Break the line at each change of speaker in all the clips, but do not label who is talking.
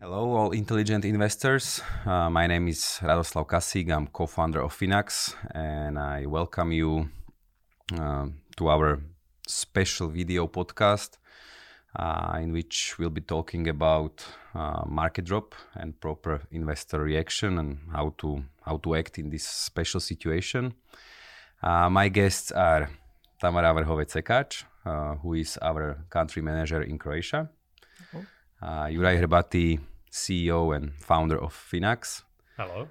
Hello, all intelligent investors. Uh, my name is Radoslav Kasík. I'm co-founder of Finax, and I welcome you uh, to our special video podcast, uh, in which we'll be talking about uh, market drop and proper investor reaction and how to how to act in this special situation. Uh, my guests are Tamara Vrhovec-Sekáč, uh, who is our country manager in Croatia. Uh, Juraj Hrbatý, CEO and founder of Finax,
Hello.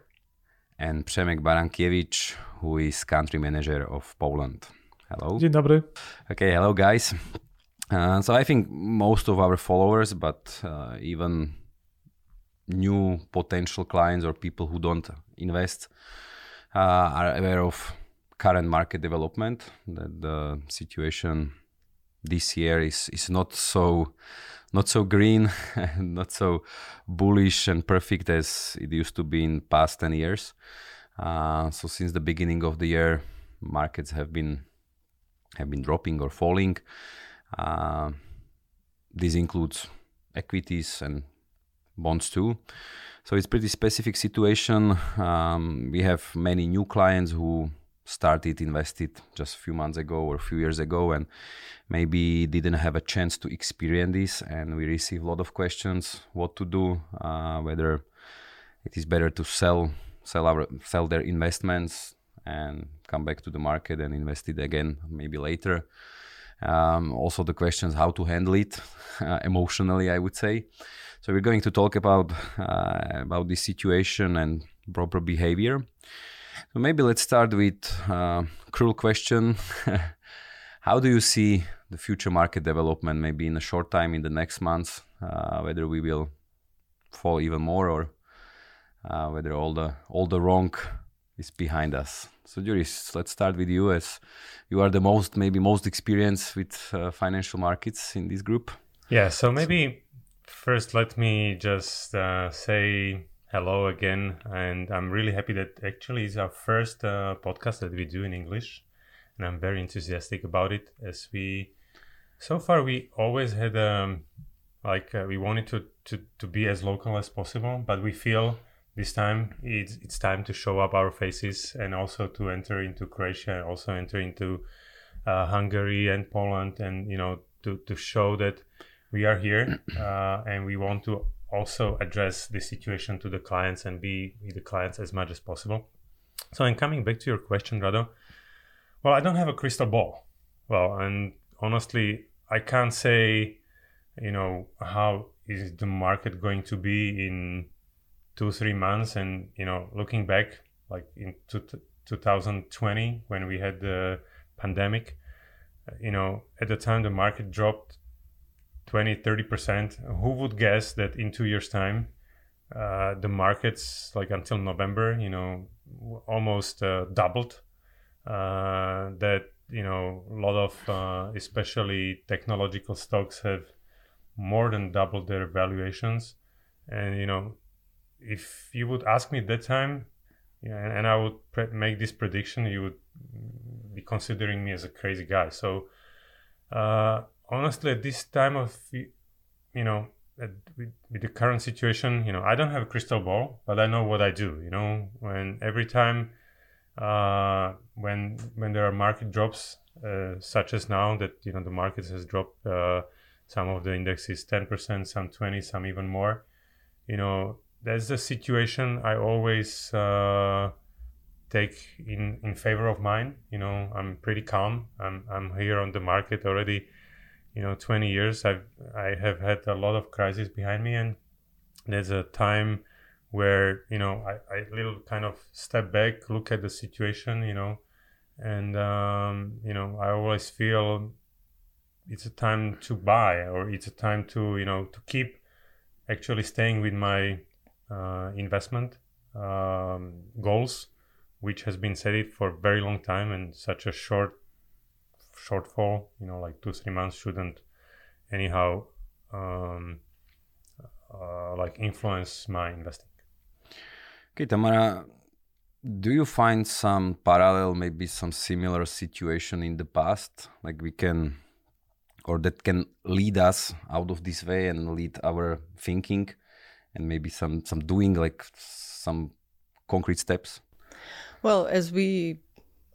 and Przemek Barankiewicz, who is country manager of Poland. Hello.
Dzień dobry.
Okay, hello guys. Uh, so I think most of our followers, but uh, even new potential clients or people who don't invest, uh, are aware of current market development. That the situation this year is is not so not so green, not so bullish and perfect as it used to be in past ten years. Uh, so since the beginning of the year, markets have been have been dropping or falling. Uh, this includes equities and bonds too. So it's pretty specific situation. Um, we have many new clients who started invested just a few months ago or a few years ago and maybe didn't have a chance to experience this and we receive a lot of questions what to do uh, whether it is better to sell sell our sell their investments and come back to the market and invest it again maybe later um, also the questions how to handle it uh, emotionally i would say. So we're going to talk about uh, about this situation and proper behavior. So maybe let's start with uh, cruel question. How do you see the future market development maybe in a short time in the next months uh, whether we will fall even more or uh, whether all the all the wrong is behind us so Juris, let's start with you as you are the most maybe most experienced with uh, financial markets in this group
Yeah, so maybe first let me just uh, say hello again. And I'm really happy that actually it's our first uh, podcast that we do in English. And I'm very enthusiastic about it as we, so far, we always had, um, like, uh, we wanted to, to, to be as local as possible, but we feel this time it's, it's time to show up our faces and also to enter into Croatia, also enter into uh, Hungary and Poland, and, you know, to, to show that we are here uh, and we want to also address the situation to the clients and be with the clients as much as possible. So, in coming back to your question, Rado, well, I don't have a crystal ball. Well, and honestly, I can't say, you know, how is the market going to be in two, three months. And, you know, looking back, like in two, 2020, when we had the pandemic, you know, at the time the market dropped 20 30% who would guess that in two years time uh, the markets like until november you know almost uh, doubled uh, that you know a lot of uh, especially technological stocks have more than doubled their valuations and you know if you would ask me at that time yeah, and, and i would pre- make this prediction you would be considering me as a crazy guy. So uh, honestly at this time of you know at, with, with, the current situation you know i don't have a crystal ball but i know what i do you know? When every time uh, when when there are market drops uh, such as now that you know the market has dropped uh, some of the indexes 10% some 20 some even more you know that's the situation i always uh, take in in favor of mine you know i'm pretty calm. I'm i'm here on the market already you know 20 years. I've i have had a lot of crises behind me and there's a time where you know i, I little kind of step back look at the situation you know and um, you know i always feel it's a time to buy or it's a time to you know to keep actually staying with my investment um, goals which has been set it for a very long time and such a short shortfall you know like two three months shouldn't anyhow um, uh, like influence my investing
okay tamara do you find some parallel, maybe some similar situation in the past? Like we can, or that can lead us out of this way and lead our thinking and maybe some, some doing, like some concrete steps?
Well, as we,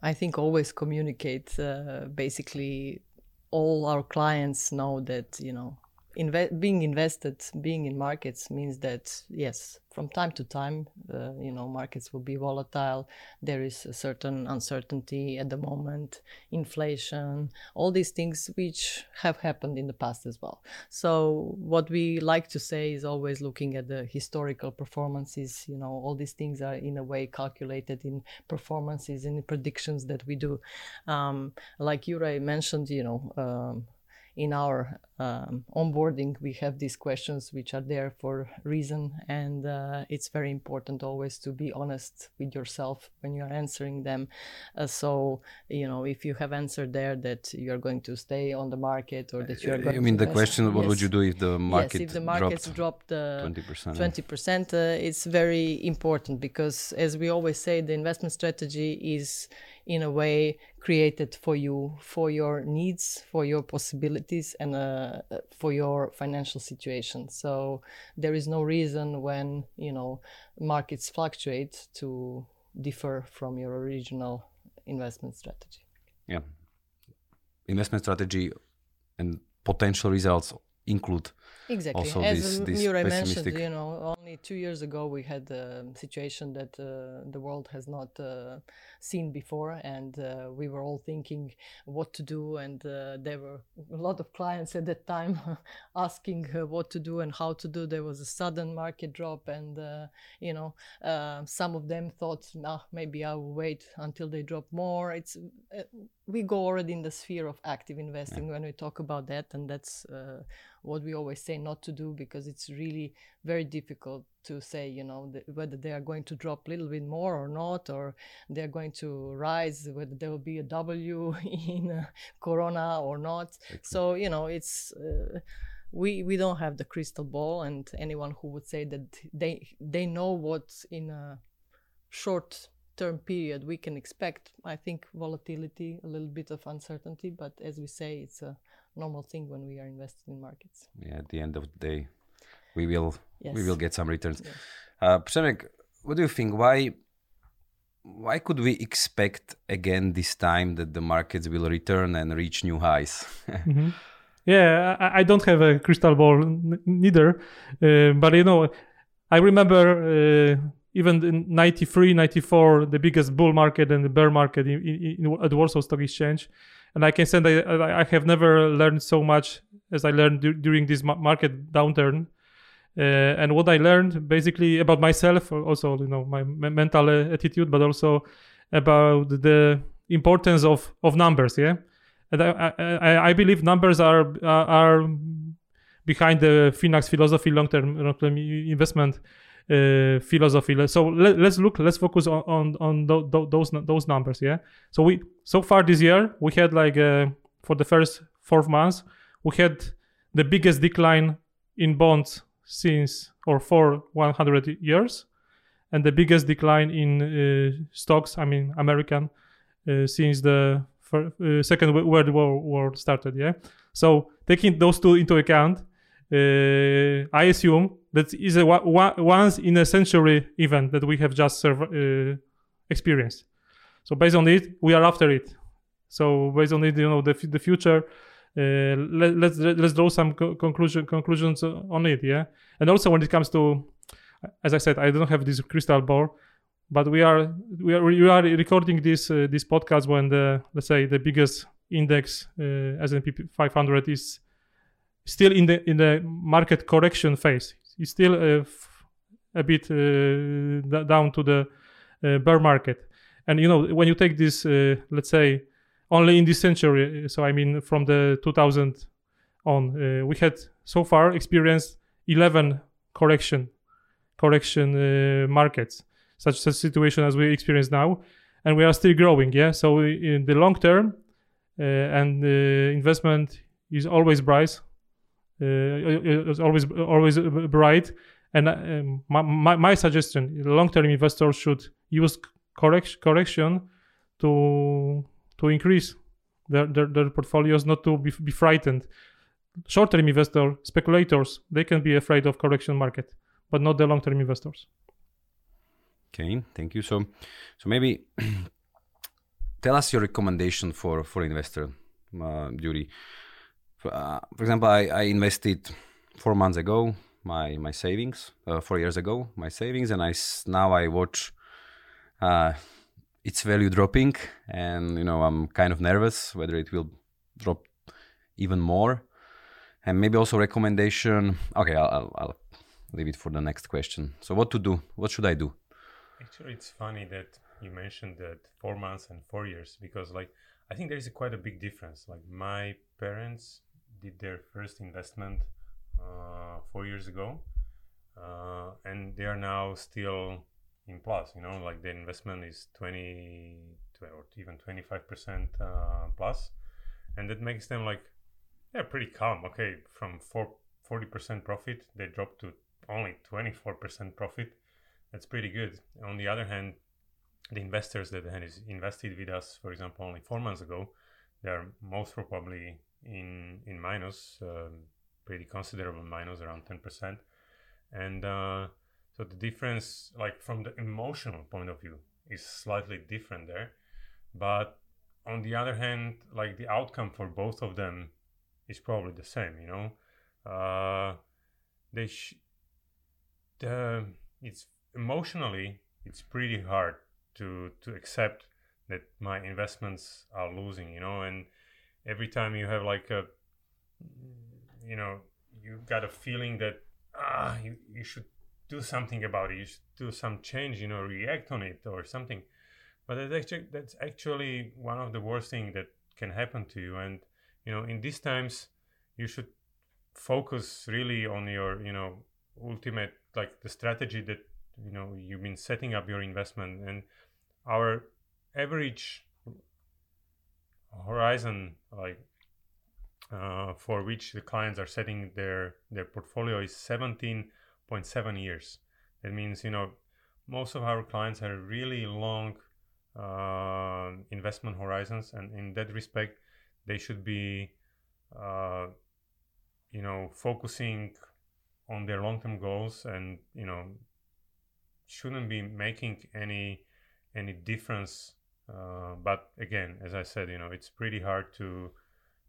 I think, always communicate, uh, basically all our clients know that, you know, inve- being invested, being in markets means that, yes, from time to time, uh, you know, markets will be volatile. There is a certain uncertainty at the moment, inflation, all these things which have happened in the past as well. So what we like to say is always looking at the historical performances. You know, all these things are in a way calculated in performances and predictions that we do. Um, like Juraj mentioned, you know. Um, in our um, onboarding we have these questions which are there for reason and uh, it's very important always to be honest with yourself when you are answering them uh, so you know if you have answered there that you are going to stay on the market or that you are going to
I mean
to
the
invest-
question what
yes.
would you do if the market
yes if the markets
dropped
uh,
20%?
20% uh, it's very important because as we always say the investment strategy is in a way created for you for your needs for your possibilities and uh, Uh, for your financial situation. So there is no reason when you know markets fluctuate to differ from your original investment strategy.
Yeah. Investment strategy and potential results include
Exactly.
also
As
this- this
Juraj
pessimistic-
mentioned, you know, only two years ago we had a situation that uh, the world has not uh, seen before, and uh, we were all thinking what to do, and uh, there were a lot of clients at that time asking uh, what to do and how to do. There was a sudden market drop, and uh, you know, some of them thought, nah, maybe I will wait until they drop more. It's uh, we go already in the sphere of active investing when we talk about that, and that's uh, what we always say not to do because it's really very difficult to say, you know, th- whether they are going to drop a little bit more or not, or they're going to rise, whether there will be a W in uh, Corona or not. So you know, it's. Uh, we, we don't have the crystal ball, and anyone who would say that they they know what in a short term period we can expect i think volatility a little bit of uncertainty but as we say it's a normal thing when we are invested in markets.
Yeah, at the end of the day we will we will get some returns.
Yes.
uh Przemek, what do you think? Why why could we expect again this time that the markets will return and reach new highs?
Mhm. Yeah, I, I don't have a crystal ball n- neither, uh, but you know, I remember uh, even in 93, 94, the biggest bull market and the bear market in, in, in, at Warsaw Stock Exchange, and I can say that I, have never learned so much as I learned du- during this ma- market downturn. Uh, and what I learned basically about myself, also you know my me- mental attitude, but also about the importance of of numbers. Yeah, and I, I, I believe numbers are are behind the Finax philosophy, long term investment philosophy. So let, let's look, let's focus on on, on tho- tho- those those numbers. Yeah. So we so far this year we had like uh, for the first four months we had the biggest decline in bonds since or for 100 years and the biggest decline in uh, stocks i mean american uh, since the fir- uh, second world war, war started yeah so taking those two into account uh, i assume that is a once in a century event that we have just uh, experienced. So based on it we are after it. So based on it you know the, the future uh, let, let's let's draw some co- conclusion conclusions uh, on it yeah? And also when it comes to as i said i don't have this crystal ball but we are we are we are recording this uh, this podcast when the let's say the biggest index uh, S&P 500 is still in the in the market correction phase. It's still uh, f- a bit uh, down to the uh, bear market. And you know when you take this uh, let's say only in this century uh, so i mean from the 2000 on uh, we had so far experienced 11 correction correction uh, markets such a situation as we experience now. And we are still growing yeah? So in the long term uh, and uh, investment is always bright. uh, is always always bright and um, my, my, my suggestion long term investors should use correction correction to to increase their, their, their portfolios, not to be, be frightened. Short-term investor, speculators, they can be afraid of correction market, but not the long-term investors.
Okay, thank you. So, so maybe tell us your recommendation for for investor, uh, Judy. For, uh, for example, I, I invested four months ago my my savings, uh, four years ago my savings, and I now I watch uh, its value dropping, and you know I'm kind of nervous whether it will drop even more, and maybe also recommendation. Okay, I'll, I'll, I'll leave it for the next question. So what to do? What should I do?
Actually, it's funny that you mentioned that four months and four years because, like, I think there is a quite a big difference. Like, my parents did their first investment uh, four years ago, uh, and they are now still in plus. You know, like the investment is twenty or even twenty five percent uh, plus, and that makes them like, yeah, pretty calm. Okay, from four, 40 percent profit, they dropped to only twenty four percent profit that's pretty good. On the other hand, the investors that had invested with us, for example, only four months ago, they are most probably in in minus, um, pretty considerable minus, around ten percent, and uh, so the difference, like from the emotional point of view, is slightly different there. But on the other hand, like the outcome for both of them is probably the same. You know, uh, they sh- the it's emotionally it's pretty hard to to accept that my investments are losing you know and every time you have like a you know you got a feeling that ah you, you should do something about it you should do some change you know react on it or something. But that's actually that's actually one of the worst things that can happen to you. And you know in these times you should focus really on your you know ultimate like the strategy that you know you've been setting up your investment. And our average horizon like uh, for which the clients are setting their their portfolio is 17.7 years. That means you know most of our clients have really long uh, investment horizons and in that respect they should be uh, you know focusing on their long-term goals and you know shouldn't be making any any difference uh, but again as i said you know it's pretty hard to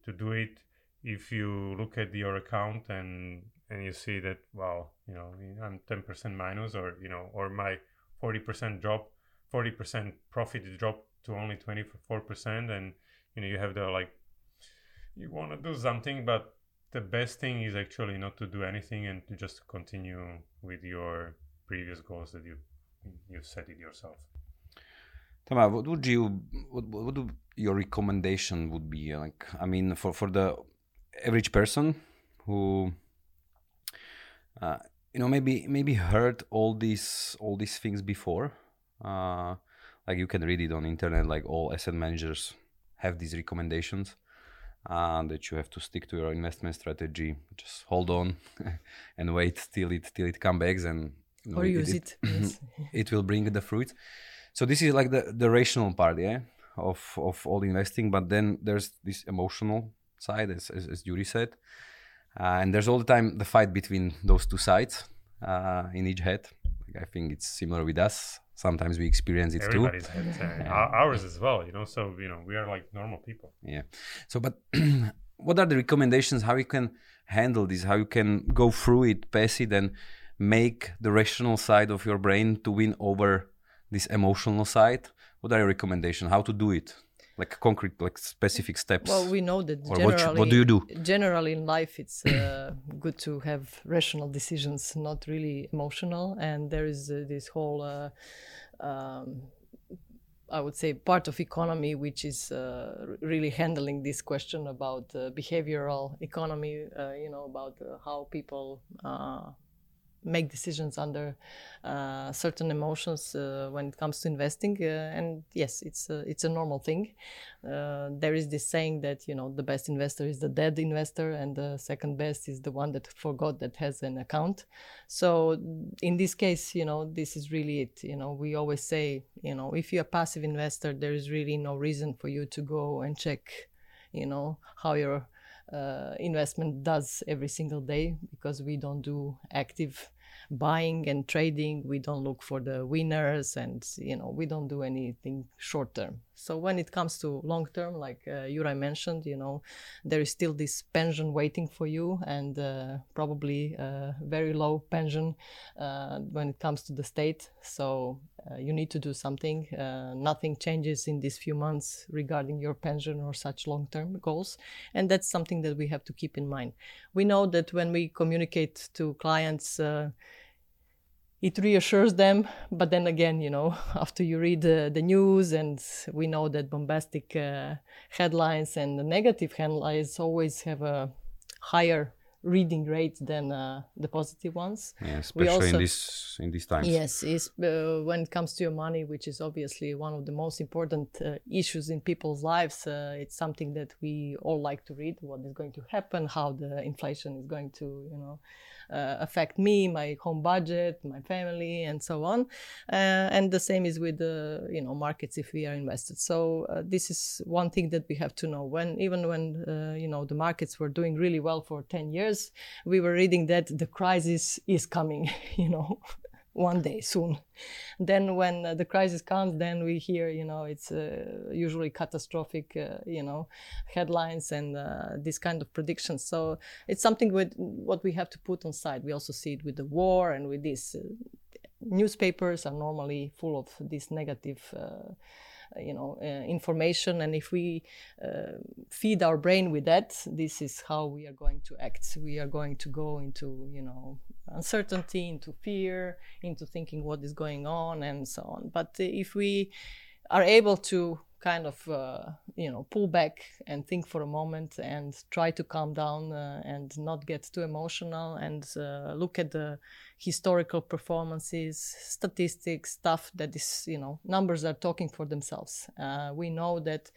to do it if you look at your account and and you see that well you know i'm 10% minus or you know or my 40% drop 40% profit drop to only 24% and you know you have the like you want to do something but the best thing is actually not to do anything and to just continue with your previous goals that you you set it yourself.
Tama, what would you what what would your recommendation would be like? I mean, for for the average person who uh, you know maybe maybe heard all these all these things before. Uh, like you can read it on internet. Like all asset managers have these recommendations. Uh, that you have to stick to your investment strategy. Just hold on and wait till it till it comes back and you know,
or use it. it, yes.
it will bring the fruit. So this is like the, the rational part, yeah, of of all investing. But then there's this emotional side, as as, as Yuri said, uh, and there's all the time the fight between those two sides uh, in each head. Like I think it's similar with us. Sometimes we experience it
Everybody's
too.
Head, ours as well, you know. So you know we are like normal people.
Yeah. So, but what are the recommendations? How you can handle this? How you can go through it, pass it, and make the rational side of your brain to win over this emotional side what are your recommendations? How to do it? Like concrete like specific steps?
Well we know that
or what, what do you do?
generally in life it's uh, good to have rational decisions not really emotional. And there is uh, this whole uh, um, I would say part of economy which is uh, really handling this question about uh, behavioral economy, uh, you know, about uh, how people make decisions under uh, certain emotions uh, when it comes to investing. Uh, and yes, it's a, it's a normal thing. Uh, there is this saying that you know the best investor is the dead investor, and the second best is the one that forgot that has an account. So in this case, you know, this is really it. You know, we always say, you know, if you're a passive investor, there is really no reason for you to go and check, you know, how your uh, investment does every single day because we don't do active buying and trading. We don't look for the winners and you know we don't do anything short term so when it comes to long term like uh, mentioned you know there is still this pension waiting for you and uh, probably a very low pension uh, when it comes to the state. So uh, you need to do something. Uh, nothing changes in these few months regarding your pension or such long term goals. And that's something that we have to keep in mind. We know that when we communicate to clients uh, it reassures them but then again you know after you read the, the news and we know that bombastic uh, headlines and the negative headlines always have a higher reading rate than uh, the positive ones
Yeah, especially
also-
in this in these times.
Yes, is uh, when it comes to your money, which is obviously one of the most important uh, issues in people's lives. Uh, it's something that we all like to read: what is going to happen, how the inflation is going to, you know, uh, affect me, my home budget, my family, and so on. Uh, and the same is with the, you know, markets if we are invested. So uh, this is one thing that we have to know. When even when uh, you know the markets were doing really well for ten years, we were reading that the crisis is coming. You know one day soon. Then when uh, the crisis comes, then we hear, you know, it's uh, usually catastrophic, uh, you know, headlines and uh, this kind of predictions. So it's something with what we have to put on side. We also see it with the war and with this. Uh, newspapers are normally full of this negative. Uh, you know, uh, information, and if we uh, feed our brain with that, this is how we are going to act. We are going to go into, you know, uncertainty, into fear, into thinking what is going on, and so on. But if we are able to kind of uh, you know pull back and think for a moment and try to calm down uh, and not get too emotional and uh, look at the historical performances statistics stuff that is you know numbers are talking for themselves uh, we know that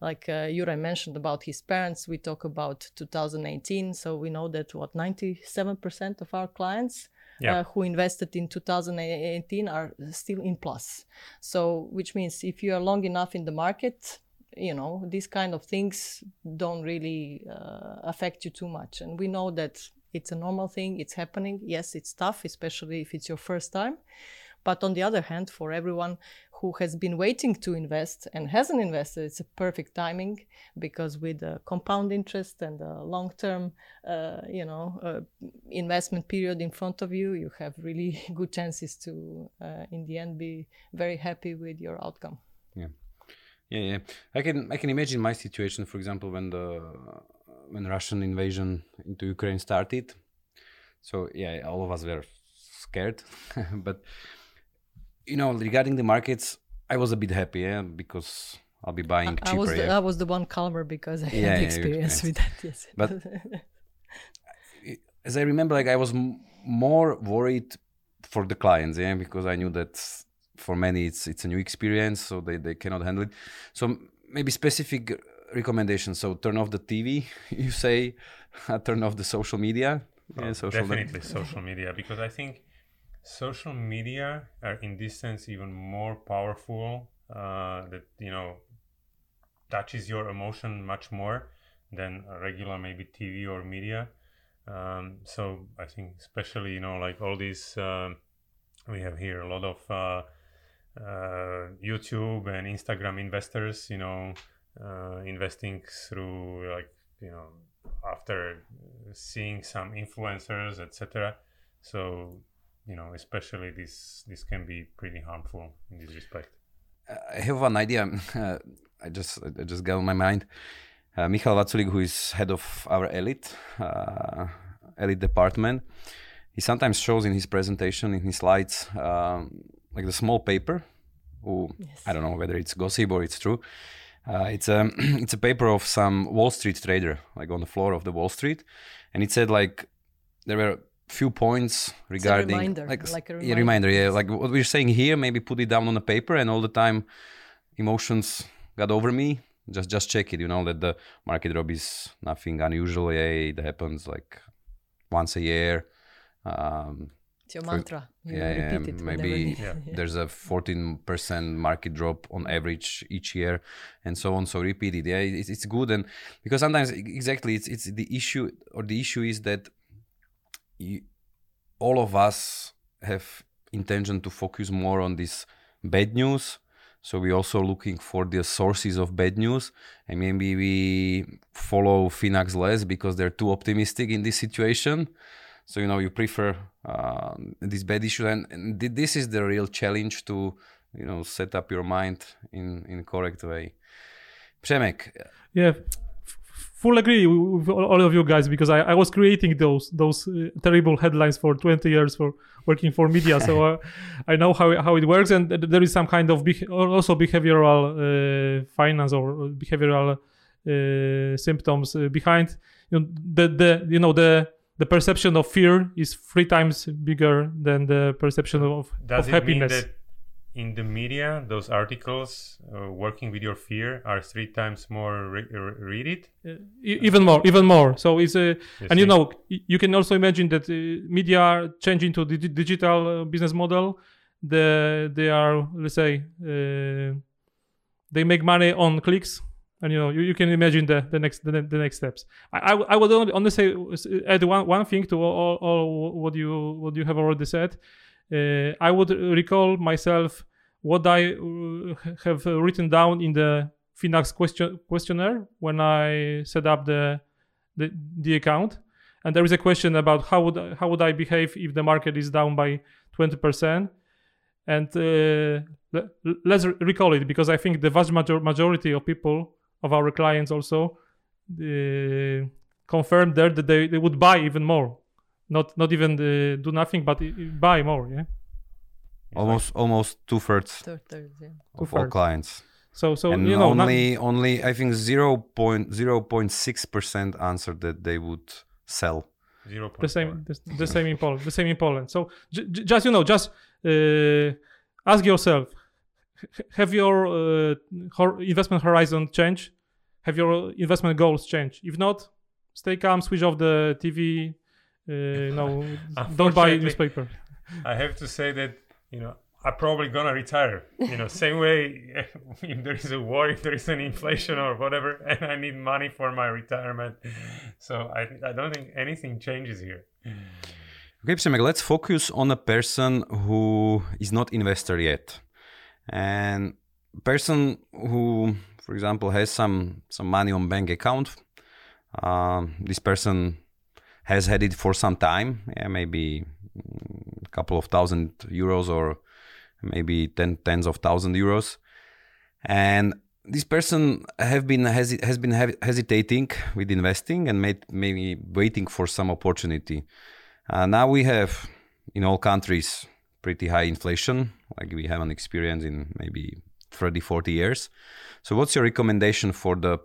like uh, Juraj mentioned about his parents, we talk about 2018. So we know that what 97% of our clients
Yeah.
uh, who invested in 2018 are still in plus. So which means if you are long enough in the market, you know these kind of things don't really uh, affect you too much. And we know that it's a normal thing. It's happening. Yes, it's tough, especially if it's your first time. But on the other hand, for everyone who has been waiting to invest and hasn't invested, it's a perfect timing because with the compound interest and the long-term, uh, you know, uh, investment period in front of you, you have really good chances to, uh, in the end, be very happy with your outcome.
Yeah, yeah. I can I can imagine my situation, for example, when the when Russian invasion into Ukraine started. So yeah, all of us were scared, but you know, regarding the markets, I was a bit happy, yeah, because I'll be buying
I
cheaper.
was the,
yeah.
I was the one calmer because I
Yeah,
had
yeah,
experience with that. Yes,
But- As I remember, like I was m- more worried for the clients, yeah, because I knew that for many it's it's a new experience, so they they cannot handle it. So maybe specific recommendations. So turn off the TV, you say, turn off the social media.
Well,
yeah, social net-
definitely social media because I think social media are in this sense even more powerful uh, that you know touches your emotion much more than regular maybe TV or media. Um, so I think especially you know like all these um, we have here a lot of uh, uh, YouTube and Instagram investors you know uh, investing through like you know after seeing some influencers etc so you know especially this this can be pretty harmful in this respect
I have one idea. Uh, I just I just got on my mind. Uh, Michal Vaculik, who is head of our elite uh, elite department, he sometimes shows in his presentation in his slides um, like the small paper. Who
Yes.
I don't know whether it's gossip or it's true. Uh, it's a it's a paper of some Wall Street trader, like on the floor of the Wall Street, and it said like there were few points regarding
reminder,
like,
like a
yeah,
reminder.
reminder yeah like what we're saying here maybe put it down on a paper and all the time emotions got over me just just check it you know that the market drop is nothing unusual yeah it happens like once a year um,
It's your
So-
mantra. You
yeah, yeah,
repeat it whenever
maybe
Yeah.
there's a 14% market drop on average each year and so on so repeat it yeah it's, it's good and because sometimes exactly it's it's the issue or the issue is that you, all of us have intention to focus more on this bad news. So we're also looking for the sources of bad news. And maybe we follow finax less because they're too optimistic in this situation. So you know you prefer uh, this bad issue and, and thi- this is the real challenge to you know set up your mind in in correct way. Przemek,
Yeah, full agree with all of you guys because I, I was creating those those uh, terrible headlines for 20 years for working for media, so uh, I know how it- how it works, and there is some kind of beh- also behavioral uh, finance or behavioral uh, symptoms uh, behind. You know, the the you know the the perception of fear is three times bigger than the perception of,
Does
of happiness.
In the media, those articles uh, working with your fear are three times more re- re- read it?
E- even more, even more. So it's a and you know you can also imagine that uh, media are changing to the digital uh, business model the they are let's say uh, they make money on clicks and you know you, you can imagine the, the next the, the next steps I I would only, only say add one, one thing to all, all what you what you have already said uh, i would recall myself what i uh, have written down in the finax question questionnaire when i set up the the, the account. And there is a question about how would I, how would I behave if the market is down by 20% and uh, le- let's re- recall it because I think the vast major- majority of people of our clients also uh, confirmed there that they, they would buy even more not not even uh, do nothing but i- i- buy more yeah?
Almost almost two thirds
Third, third, yeah.
of all
Two-thirds.
clients.
So so
and
you know not-
only only i think 0.06 percent answered that they would sell.
Zero
the same the, the same in Poland the same in Poland. So j- j- just you know just uh, ask yourself have your uh, hor- investment horizon changed have your investment goals changed if not stay calm switch off the TV no don't buy
Unfortunately-
newspaper
I have to say that you know I'm probably gonna retire. You know, same way if there is a war, if there is an inflation or whatever, and I need money for my retirement. So I I don't think anything changes here.
Okay, Przemek, let's focus on a person who is not investor yet, and person who, for example, has some some money on bank account. Um, this person has had it for some time, yeah, maybe mm, a couple of thousand euros or maybe ten tens of thousand euros, and this person have been hesi- has been hev- hesitating with investing and made, maybe waiting for some opportunity. Uh, now we have in all countries pretty high inflation, like we haven't experienced in maybe 30, 40 years. So, what's your recommendation for the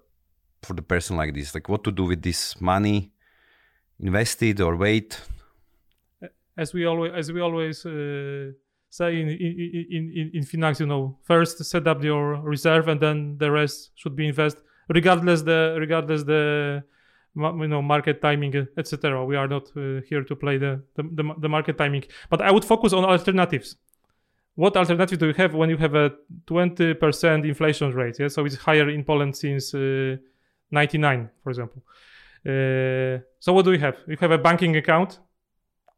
for the person like this? Like, what to do with this money? Invest it or wait?
as we always as we always uh, say in in, in in in Finax, you know, first set up your reserve and then the rest should be invest regardless the regardless the you know market timing etc. We are not uh, here to play the, the the the market timing, but I would focus on alternatives. What alternative do you have when you have a 20% inflation rate? Yeah, so it's higher in Poland since uh, 99, for example. Uh, so what do we have? We have a banking account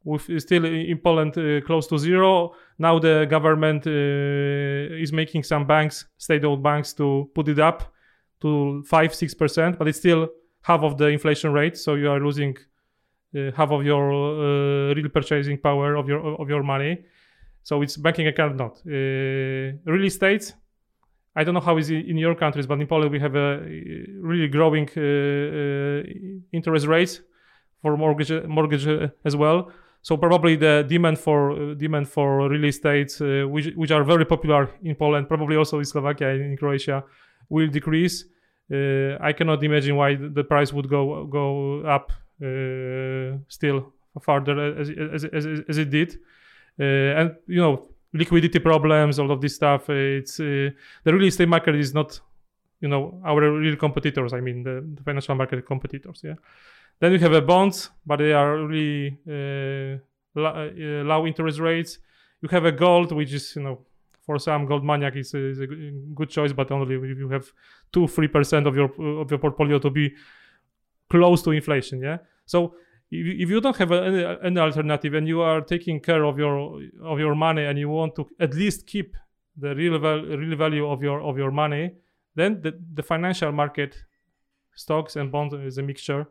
with still in Poland uh, close to zero. Now the government uh, is making some banks, state-owned banks, to put it up to five, six percent, but it's still half of the inflation rate. So you are losing uh, half of your uh, real purchasing power of your of your money. So it's banking account not uh, real estate. I don't know how is it in your countries, but in Poland we have a uh, really growing uh, uh, interest rates for mortgage mortgage as well. So probably the demand for uh, demand for real estate, uh, which which are very popular in Poland, probably also in Slovakia and in Croatia, will decrease. Uh, I cannot imagine why the price would go go up still further as, as, as, as it did. And you know liquidity problems, all of this stuff. Uh, it's uh, the real estate market is not, you know, our real competitors. I mean, the, the financial market competitors. Yeah. Then we have a bonds, but they are really uh, low interest rates. You have a gold, which is you know for some gold maniac is, is a good choice, but only if you have two three percent of your of your portfolio to be close to inflation. Yeah. So if, you don't have any, any alternative and you are taking care of your of your money and you want to at least keep the real val- real value of your of your money, then the, the financial market, stocks and bonds is a mixture.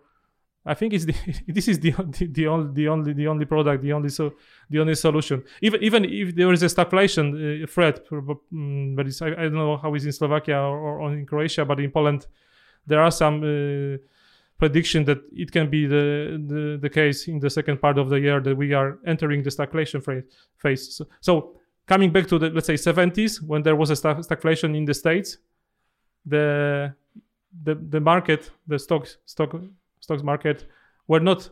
I think it's the, this is the, the, the only the only the only product the only so the only solution. Even even if there is a stagflation uh, threat, um, but I, I, don't know how it's in Slovakia or, or, in Croatia, but in Poland there are some. Uh, prediction that it can be the, the, the case in the second part of the year that we are entering the stagflation phase. So, so coming back to the let's say 70s when there was a stagflation in the states, the the the market, the stocks stock stocks market were not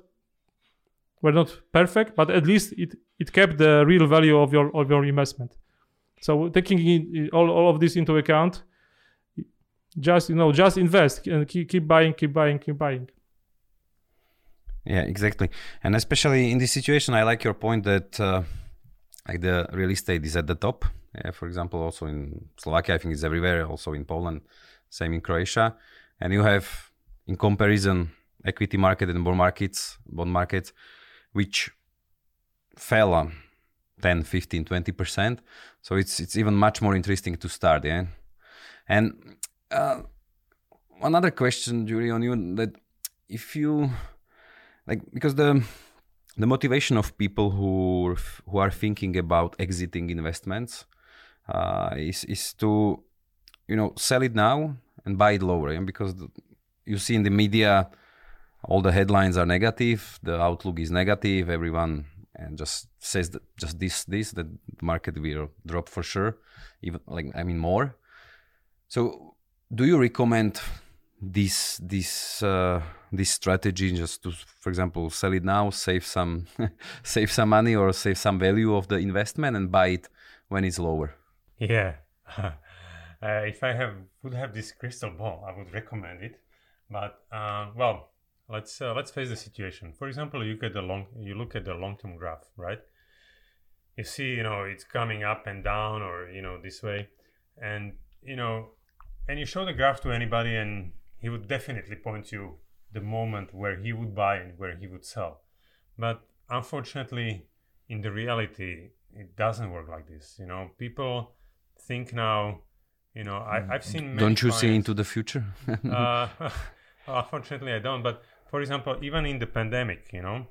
were not perfect, but at least it it kept the real value of your of your investment. So taking in, all, all of this into account, just you know just invest and keep, keep buying keep buying keep buying.
Yeah exactly. And especially in this situation i like your point that uh, like the real estate is at the top. Yeah, for example also in slovakia i think it's everywhere also in poland same in croatia. And you have in comparison equity market and bond markets bond markets which fell on 10 15 20% so it's it's even much more interesting to start yeah? And uh, another question, Jury, on you that if you like because the the motivation of people who who are thinking about exiting investments uh, is is to you know sell it now and buy it lower, yeah? because the, you see in the media all the headlines are negative, the outlook is negative, everyone and just says that just this this that the market will drop for sure, even like I mean more. So do you recommend this this uh, this strategy just to for example sell it now save some save some money or save some value of the investment and buy it when it's lower?
Yeah. Uh, if i have would have this crystal ball i would recommend it. But uh, well let's uh, let's face the situation. For example you get the long you look at the long term graph right? You see you know it's coming up and down or you know this way. And you know and you show the graph to anybody and he would definitely point you the moment where he would buy and where he would sell. But unfortunately in the reality it doesn't work like this you know? People think now you know I, have seen
don't you
clients,
see into the future?
uh, unfortunately i don't but for example even in the pandemic you know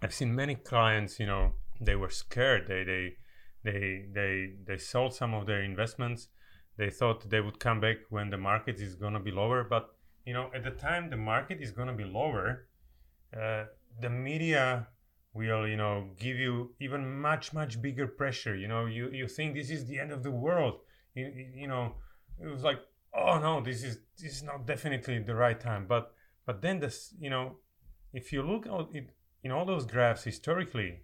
i've seen many clients you know they were scared. They they they they, they sold some of their investments they thought they would come back when the market is going to be lower but you know at the time the market is going to be lower uh, the media will you know give you even much much bigger pressure. You know you you think this is the end of the world. You, you know it was like oh no this is this is not definitely the right time. But but then this you know if you look at it, in all those graphs historically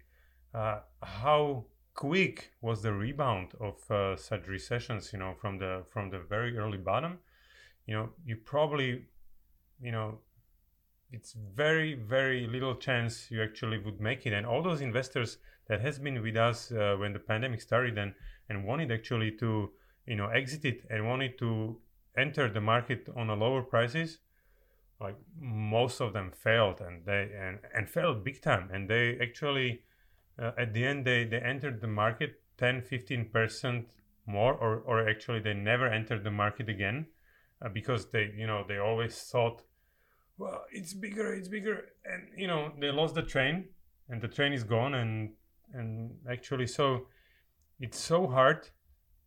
uh, how quick was the rebound of uh, such recessions you know from the from the very early bottom. You know you probably you know it's very very little chance you actually would make it. And all those investors that has been with us uh, when the pandemic started and and wanted actually to you know exit it and wanted to enter the market on a lower prices like most of them failed and they and, and failed big time. And they actually uh, at the end they, they entered the market 10 15% more or, or actually they never entered the market again uh, because they you know they always thought well it's bigger it's bigger and you know they lost the train and the train is gone and and actually so it's so hard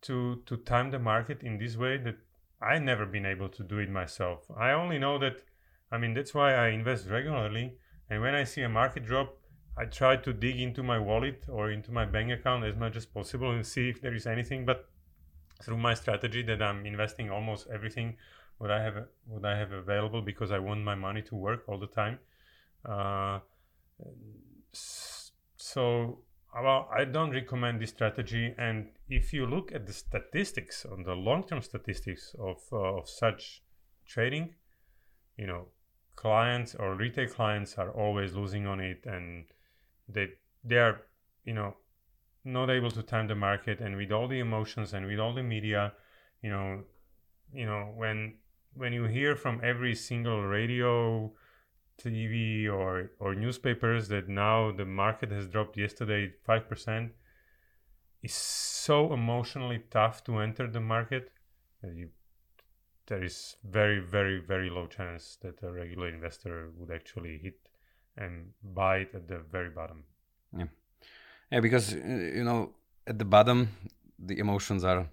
to to time the market in this way that I never been able to do it myself. I only know that I mean that's why I invest regularly and when I see a market drop I try to dig into my wallet or into my bank account as much as possible and see if there is anything. But through my strategy that I'm investing almost everything what I have what I have available because I want my money to work all the time. Uh, So, well, I don't recommend this strategy. And if you look at the statistics, on the long-term statistics of uh, of such trading, you know, clients or retail clients are always losing on it, and they they are, you know, not able to time the market. And with all the emotions and with all the media, you know, you know when when you hear from every single radio TV or or newspapers that now the market has dropped yesterday five percent is so emotionally tough to enter the market that you there is very very very low chance that a regular investor would actually hit and buy it at the very bottom.
Yeah, yeah, because uh, you know at the bottom the emotions are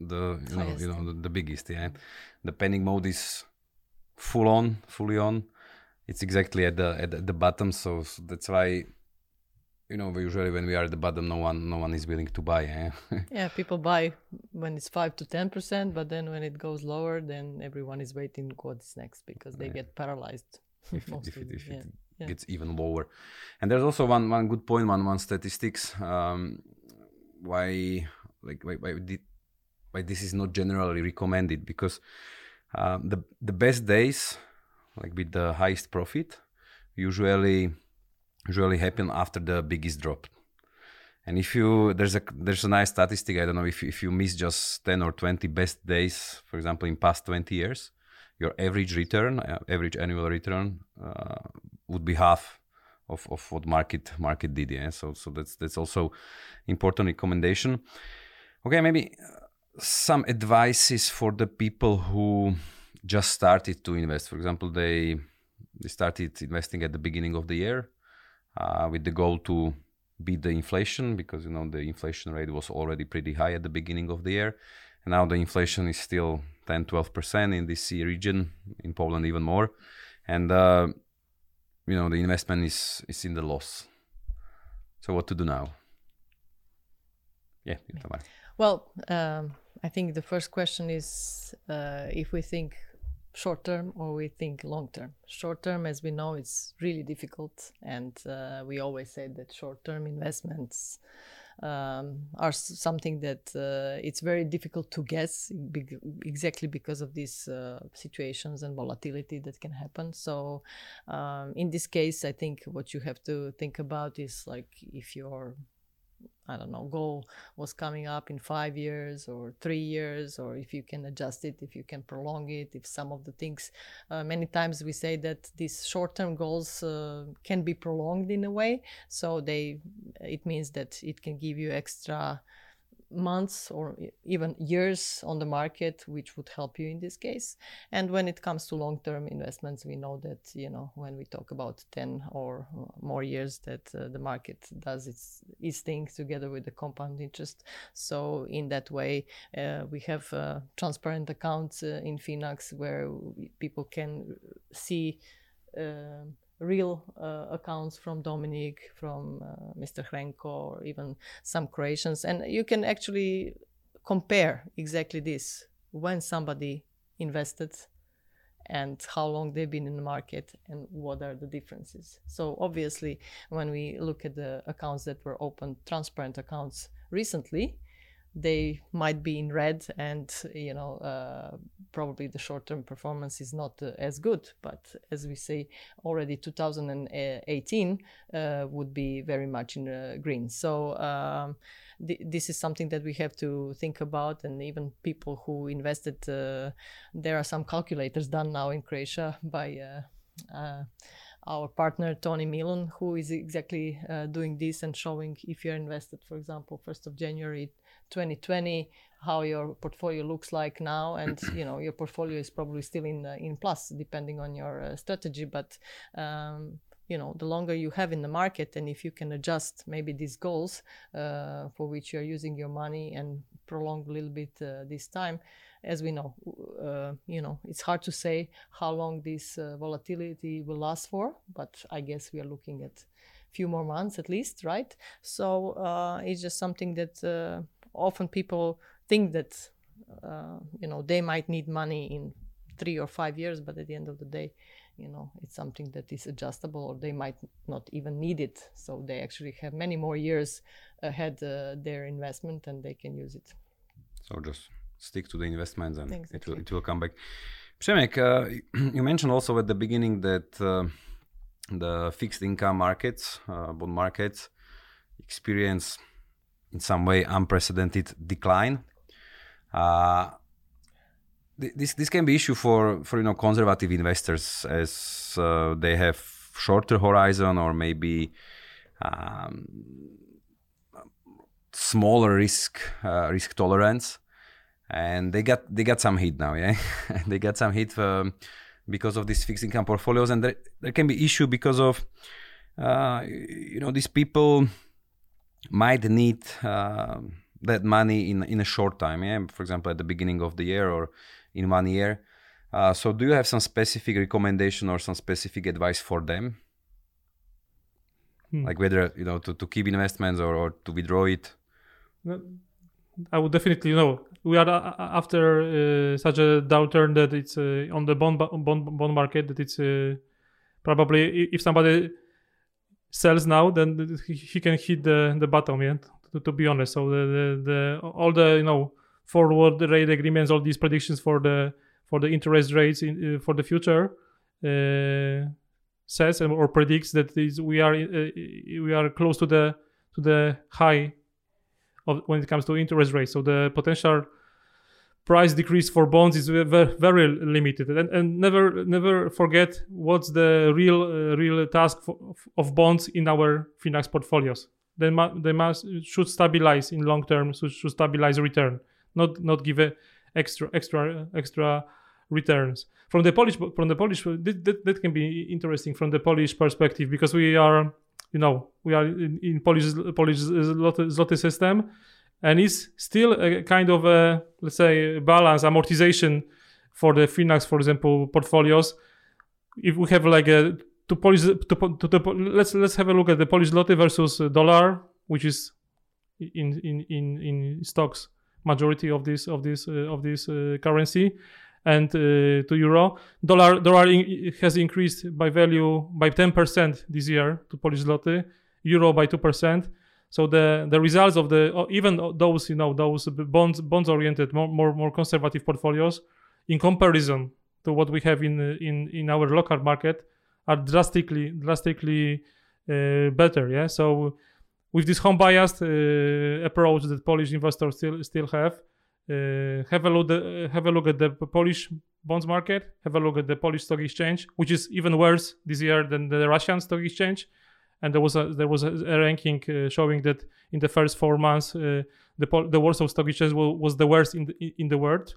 the you know
Highest.
you know the, the biggest. Yeah, the panic mode is full on, fully on. It's exactly at the at the, the bottom, so, so that's why you know usually when we are at the bottom, no one no one is willing to buy. Eh?
Yeah, people buy when it's five to ten percent, but then when it goes lower, then everyone is waiting what's next because they
Yeah.
get paralyzed.
if, it-
most
if,
of
it,
them,
if
yeah. Yeah.
gets even lower. And there's also one one good point, one one statistics. Um, why like why why, did, why this is not generally recommended because um, the the best days, like with the highest profit, usually usually happen after the biggest drop. And if you there's a there's a nice statistic I don't know if if you miss just ten or twenty best days, for example, in past twenty years, your average return, uh, average annual return, uh, would be half of, of what market market did. Yeah, so so that's that's also important recommendation. Okay, maybe uh, some advices for the people who just started to invest. For example, they they started investing at the beginning of the year uh, with the goal to beat the inflation because you know the inflation rate was already pretty high at the beginning of the year and now the inflation is still 10 12% in this region in poland even more and uh, you know the investment is is in the loss so what to do now yeah.
Well, um, I think the first question is uh, if we think short term or we think long term. Short term, as we know, it's really difficult, and uh, we always say that short term investments um, are something that uh, it's very difficult to guess beg- exactly because of these uh, situations and volatility that can happen. So, um, in this case, I think what you have to think about is like if you're I don't know, goal was coming up in five years or three years, or if you can adjust it, if you can prolong it, if some of the things, uh, many times we say that these short-term goals uh, can be prolonged in a way. So they, it means that it can give you extra months or even years on the market, which would help you in this case. And when it comes to long-term investments, we know that you know when we talk about ten or more years, that uh, the market does its its thing together with the compound interest. So in that way, uh, we have uh, transparent accounts uh, in Finax where people can see. um real uh, accounts from Dominic, from uh, Mr. Hrenko, or even some Croatians, and you can actually compare exactly this when somebody invested and how long they've been in the market and what are the differences. So obviously, when we look at the accounts that were opened, transparent accounts recently, they might be in red and you know uh, probably the short-term performance is not uh, as good. But as we say already 2018 uh, would be very much in uh, green. So um, th- this is something that we have to think about. And even people who invested uh, there are some calculators done now in croatia by uh, our partner Tony Milon, who is exactly uh, doing this and showing if you're invested, for example, 1st of January 2020, how your portfolio looks like now, and you know your portfolio is probably still in uh, in plus depending on your uh, strategy, but um, you know the longer you have in the market and if you can adjust maybe these goals uh, for which you're using your money and prolong a little bit uh, this time as we know uh, you know it's hard to say how long this uh, volatility will last for but i guess we are looking at a few more months at least right? So uh, it's just something that uh, often people think that uh, you know they might need money in three or five years, but at the end of the day, you know, it's something that is adjustable, or they might not even need it. So they actually have many more years ahead uh, their investment, and they can use it.
So just stick to the investments, and
Exactly.
it will it will come back. Przemek, uh, you mentioned also at the beginning that uh, the fixed income markets, uh, bond markets, experience in some way unprecedented decline. Uh, th- this this can be issue for for you know conservative investors as uh, they have shorter horizon or maybe um, smaller risk uh, risk tolerance. And they got they got some hit now yeah? They got some hit um, because of these fixed income portfolios. And there, there can be issue because of uh, you know these people might need uh, that money in in a short time yeah? For example at the beginning of the year or in one year. Uh, so do you have some specific recommendation or some specific advice for them?
Hmm.
like whether you know to, to keep investments or, or to withdraw it?
I would definitely, you know, we are uh, after uh, such a downturn that it's uh, on the bond bond bond market that it's uh, probably if somebody sells now, then he can hit the the bottom. Yeah, to, to be honest. So the, the the all the you know forward rate agreements, all these predictions for the for the interest rates in, uh, for the future. Uh, says or predicts that is we are uh, we are close to the to the high of when it comes to interest rates. So the potential price decrease for bonds is very, limited. And, and never never forget what's the real uh, real task for, of bonds in our Finax portfolios. They, mu- they must should stabilize in long term. So should stabilize return, not not give a extra extra extra returns from the Polish from the Polish that, that, that can be interesting from the Polish perspective because we are you know we are in, in Polish Polish zloty, zloty system and it's still a kind of a let's say balance amortization for the Finax for example portfolios. If we have like a to Polish to, to the let's let's have a look at the Polish zloty versus dollar which is in in in in stocks majority of this of this uh, of this uh, currency and uh, to euro. Dollar dollar in, has increased by value by 10% this year to Polish zloty euro by 2% so the the results of the uh, even those you know those bonds bonds oriented more more, more conservative portfolios in comparison to what we have in uh, in in our local market are drastically drastically uh, better yeah? So with this home biased uh, approach that Polish investors still still have uh, have a look the, have a look at the Polish bonds market have a look at the Polish stock exchange which is even worse this year than the Russian stock exchange and there was a there was a, a ranking uh, showing that in the first four months uh, the the Warsaw Stock Exchange wa- was the worst in the in the world.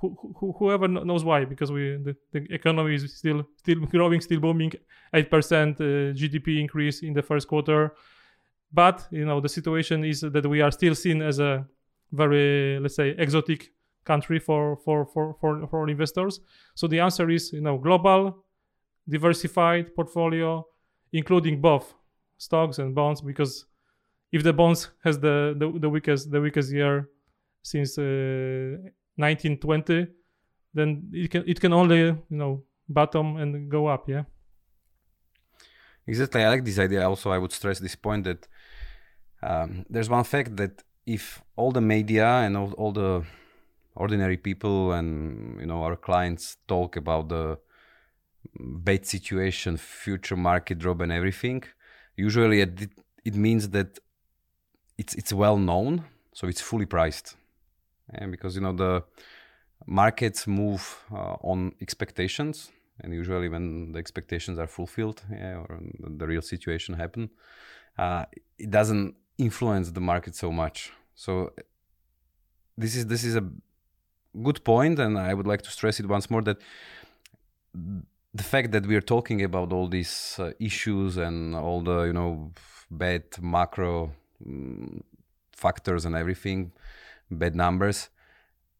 Who, who, whoever knows why, because we the, the economy is still still growing, still booming, eight percent uh, GDP increase in the first quarter. But you know the situation is that we are still seen as a very let's say exotic country for for for for, for investors. So the answer is you know global, diversified portfolio including both stocks and bonds because if the bonds has the the, the weakest the weakest year since uh, 1920 then it can it can only you know bottom and go up yeah
Exactly. I like this idea. Also, I would stress this point that um, there's one fact that if all the media and all, all the ordinary people and you know our clients talk about the bad situation, future market drop, and everything, usually it, it means that it's it's well known, so it's fully priced, and because you know the markets move uh, on expectations and usually when the expectations are fulfilled yeah, or the real situation happen uh, it doesn't influence the market so much. So this is this is a good point and i would like to stress it once more that the fact that we are talking about all these uh, issues and all the you know bad macro um, factors and everything bad numbers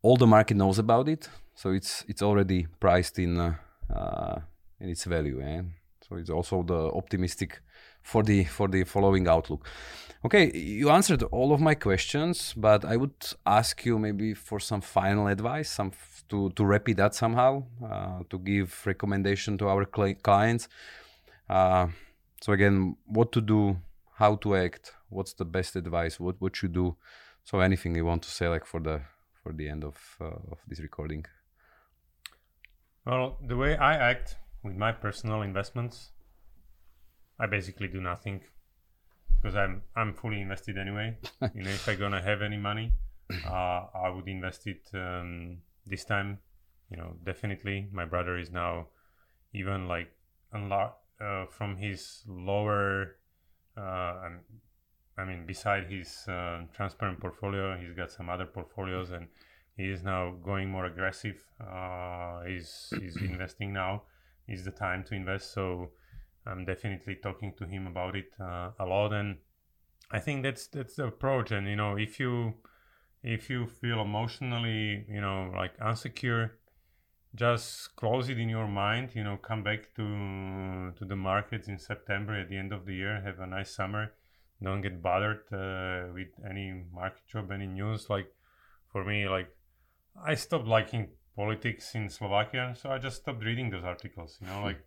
all the market knows about it so it's it's already priced in uh, uh, in its value eh? so it's also the optimistic for the for the following outlook. Okay, you answered all of my questions, but I would ask you maybe for some final advice, some to to repeat that somehow, uh, to give recommendation to our cli- clients. Uh, so again, what to do, how to act, what's the best advice, what what you do. So anything you want to say, like for the for the end of uh, of this recording.
Well, the way I act with my personal investments, I basically do nothing because I'm I'm fully invested anyway. you know, if I'm gonna have any money, uh, I would invest it um, this time. You know, definitely. My brother is now even like unlock uh, from his lower. Uh, I mean, beside his uh, transparent portfolio, he's got some other portfolios, and he is now going more aggressive. Uh, he's he's investing now. Is the time to invest. So I'm definitely talking to him about it uh, a lot, and I think that's that's the approach. And you know, if you if you feel emotionally, you know, like unsecure, just close it in your mind. You know, come back to to the markets in September at the end of the year. Have a nice summer. Don't get bothered uh, with any market job, any news. Like for me, like I stopped liking politics in Slovakia, so I just stopped reading those articles. You know, like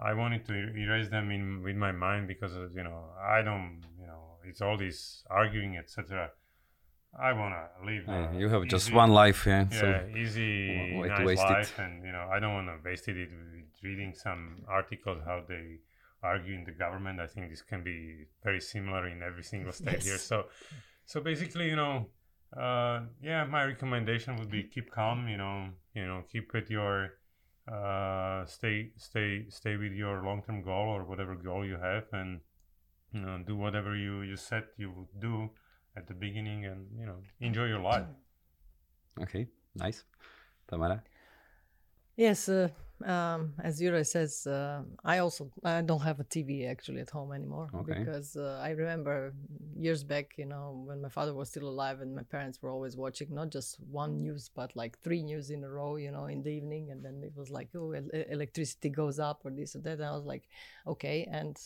I wanted to er- erase them in with my mind because you know I don't you know it's all this arguing etc. I wanna live.
Uh,
a
you have just one life, yeah.
yeah,
So
easy,
why to
nice
waste it?
life, and you know I don't want to waste it with reading some articles how they argue in the government. I think this can be very similar in every single state here. So, so basically, you know, uh, yeah, my recommendation would be keep calm. You know, you know, keep with your uh, stay, stay, stay with your long-term goal or whatever goal you have, and you know, do whatever you you said you would do at the beginning, and you know, enjoy your life.
okay, nice. Tamara.
Yes, uh, um, as Jure says, uh, I also I don't have a TV actually at home anymore
Okay.
because uh, I remember years back, you know, when my father was still alive and my parents were always watching not just one news but like three news in a row, you know, in the evening, and then it was like, oh, el- electricity goes up or this or that, and I was like, okay, and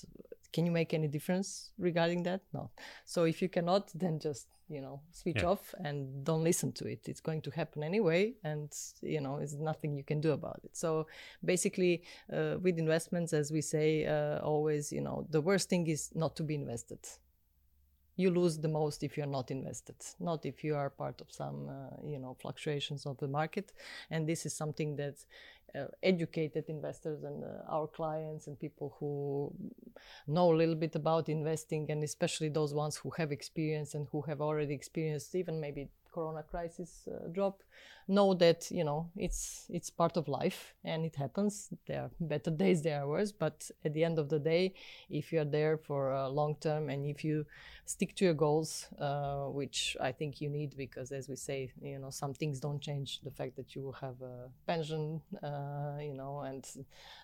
can you make any difference regarding that? No. So if you cannot, then just you know switch
Yeah.
off and don't listen to it. It's going to happen anyway, and you know it's nothing you can do about it. So basically, uh, with investments, as we say uh, always, you know the worst thing is not to be invested. You lose the most if you're not invested, not if you are part of some uh, you know fluctuations of the market, and this is something that uh, educated investors and uh, our clients and people who know a little bit about investing and especially those ones who have experience and who have already experienced even maybe corona crisis uh, drop know that you know it's it's part of life and it happens. There are better days there are worse but at the end of the day if you're there for a long term and if you stick to your goals uh, which i think you need because as we say you know some things don't change the fact that you will have a pension uh, you know and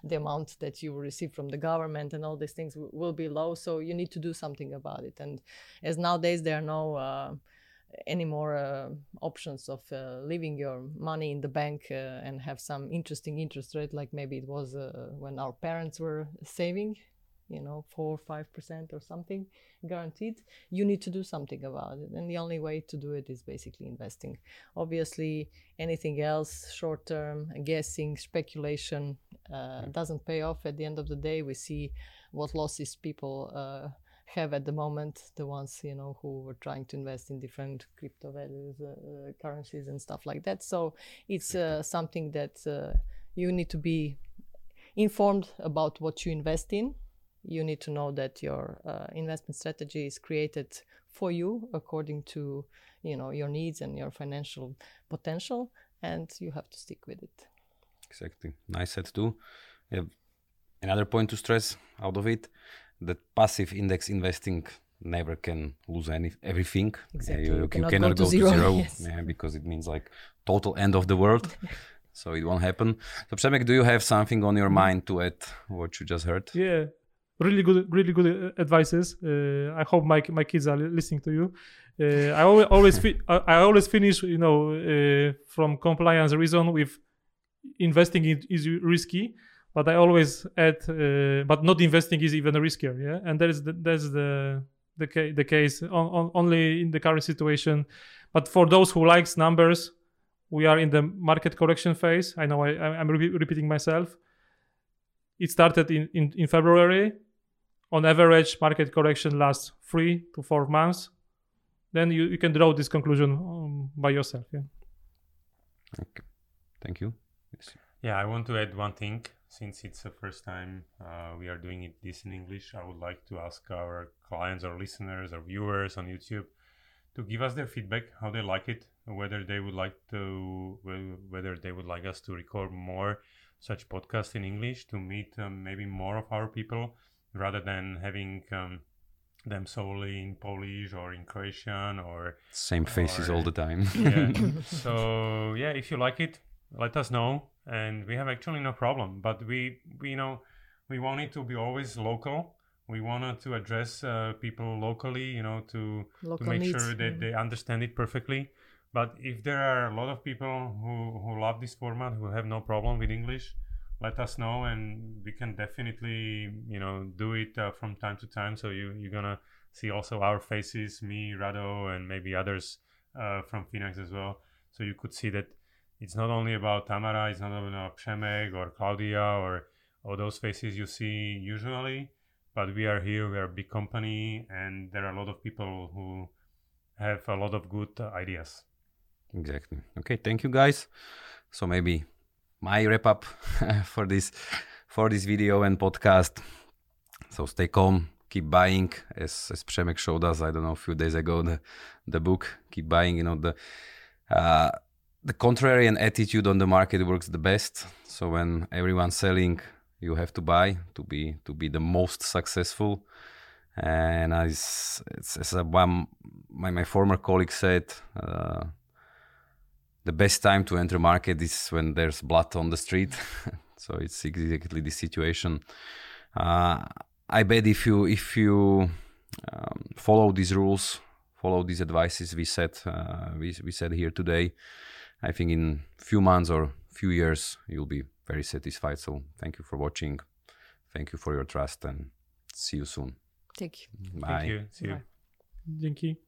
the amount that you receive from the government and all these things w- will be low so you need to do something about it. And as nowadays there are no uh, any more uh, options of uh, leaving your money in the bank uh, and have some interesting interest rate like maybe it was uh, when our parents were saving you know four or five percent or something guaranteed you need to do something about it. And the only way to do it is basically investing. Obviously anything else short term guessing speculation uh, doesn't pay off. At the end of the day we see what losses people uh, have at the moment the ones you know who were trying to invest in different crypto values uh, uh, currencies and stuff like that. So it's uh, something that uh, you need to be informed about what you invest in you need to know that your uh, investment strategy is created for you according to you know your needs and your financial potential and you have to stick with it
Exactly. Nice set too. Yeah. Another point to stress out of it that passive index investing never can lose any everything. Yeah,
Exactly.
you,
You
you
cannot
cannot,
go to
go,
zero,
to zero.
yes.
Yeah, because it means like total end of the world. so it won't happen. So Przemek, do you have something on your mm. mind to add what you just heard?
Yeah, really good, really good uh, advices. Uh, I hope my my kids are listening to you. Uh, I always always fi- I always finish, you know, uh, from compliance reason with investing in is risky, but I always add, uh, but not investing is even riskier. Yeah, and that is the, that's the the, ca- the case on, on, only in the current situation. But for those who likes numbers, we are in the market correction phase. I know I- I'm re- repeating myself. It started in, in, in February. On average, market correction lasts three to four months. Then you, you can draw this conclusion um, by yourself. Yeah.
Thank you.
Yeah, I want to add one thing. Since it's the first time uh, we are doing it this in English, I would like to ask our clients or listeners or viewers on YouTube to give us their feedback, how they like it, whether they would like to, whether they would like us to record more such podcasts in English to meet um, maybe more of our people rather than having um, them solely in Polish or in Croatian or
Same faces all the time.
yeah. so yeah, if you like it, let us know, and we have actually no problem. But we, we you know, we want it to be always local. We wanted to address uh, people locally, you know, to
Local
to make
needs,
sure that
yeah.
they understand it perfectly. But if there are a lot of people who who love this format, who have no problem with English, let us know, and we can definitely, you know, do it uh, from time to time. So you you're gonna see also our faces, me, Rado, and maybe others uh, from Finax as well. So you could see that it's not only about Tamara, it's not only about Przemek or Claudia or all those faces you see usually, but we are here, we are a big company, and there are a lot of people who have a lot of good ideas.
Exactly. Okay, thank you guys. So maybe my wrap up for this for this video and podcast. So stay calm, keep buying, as as Przemek showed us. I don't know a few days ago the the book. Keep buying. You know the uh, the contrarian attitude on the market works the best. So when everyone's selling, you have to buy to be to be the most successful. And as, as, as one, my, my former colleague said, uh, the best time to enter market is when there's blood on the street. so it's exactly the situation. Uh, I bet if you if you um, follow these rules, follow these advices we said uh, we we said here today, I think in few months or few years you'll be very satisfied. So thank you for watching. Thank you for your trust and see you soon.
Thank you.
Bye.
Thank you. See you.
Bye.
Dzięki.